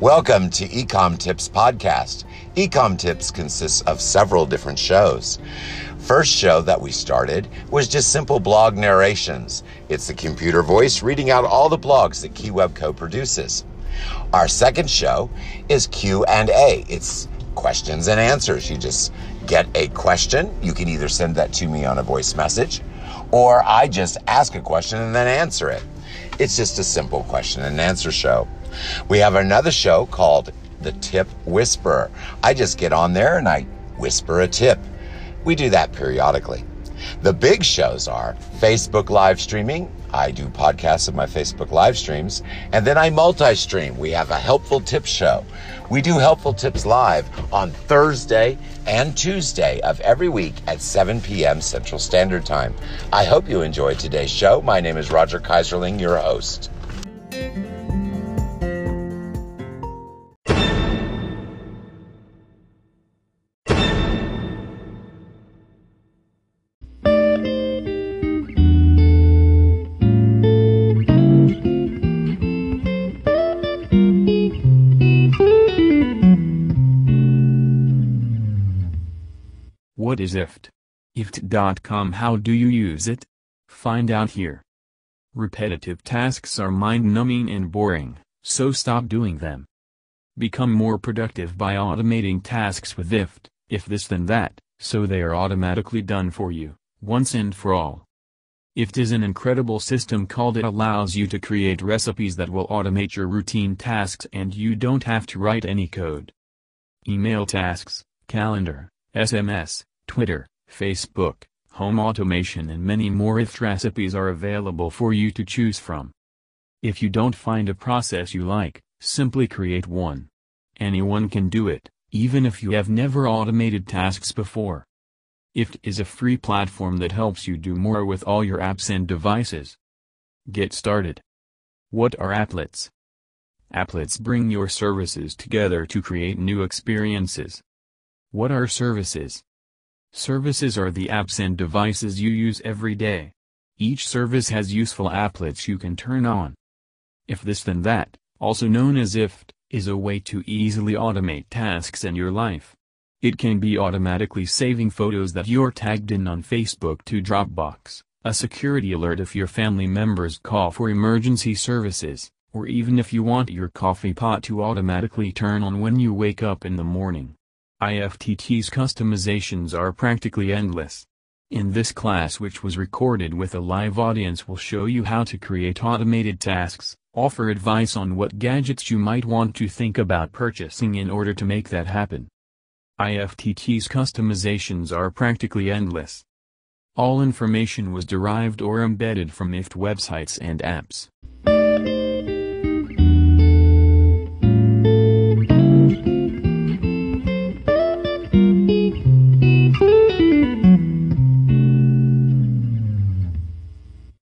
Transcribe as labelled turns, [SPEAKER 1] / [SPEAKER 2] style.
[SPEAKER 1] Welcome to Ecom Tips Podcast. Ecom Tips consists of several different shows. First show that we started was just simple blog narrations. It's the computer voice reading out all the blogs that KeyWeb Co produces. Our second show is Q&A. It's questions and answers. You just get a question. You can either send that to me on a voice message or I just ask a question and then answer it. It's just a simple question and answer show. We have another show called The Tip Whisperer. I just get on there and I whisper a tip. We do that periodically. The big shows are Facebook live streaming. I do podcasts of my Facebook live streams, and then I multi stream. We have a helpful tips show. We do helpful tips live on Thursday and Tuesday of every week at 7 p.m. Central Standard Time. I hope you enjoyed today's show. My name is Roger Keyserling, your host.
[SPEAKER 2] What is IFTTT? IFTTT.com How do you use it? Find out here. Repetitive tasks are mind-numbing and boring, so stop doing them. Become more productive by automating tasks with IFTTT, if this then that, so they are automatically done for you, once and for all. IFTTT is an incredible system called it allows you to create recipes that will automate your routine tasks and you don't have to write any code. Email tasks, calendar, SMS, Twitter, Facebook, home automation and many more IFTTT recipes are available for you to choose from. If you don't find a process you like, simply create one. Anyone can do it, even if you have never automated tasks before. IFTTT is a free platform that helps you do more with all your apps and devices. Get started. What are applets? Applets bring your services together to create new experiences. What are services? Services are the apps and devices you use every day. Each service has useful applets you can turn on. If this then that, also known as IFTTT, is a way to easily automate tasks in your life. It can be automatically saving photos that you're tagged in on Facebook to Dropbox, a security alert if your family members call for emergency services, or even if you want your coffee pot to automatically turn on when you wake up in the morning. IFTT's customizations are practically endless. In this class which was recorded with a live audience we'll show you how to create automated tasks, offer advice on what gadgets you might want to think about purchasing in order to make that happen. IFTT's customizations are practically endless. All information was derived or embedded from IFTTT websites and apps.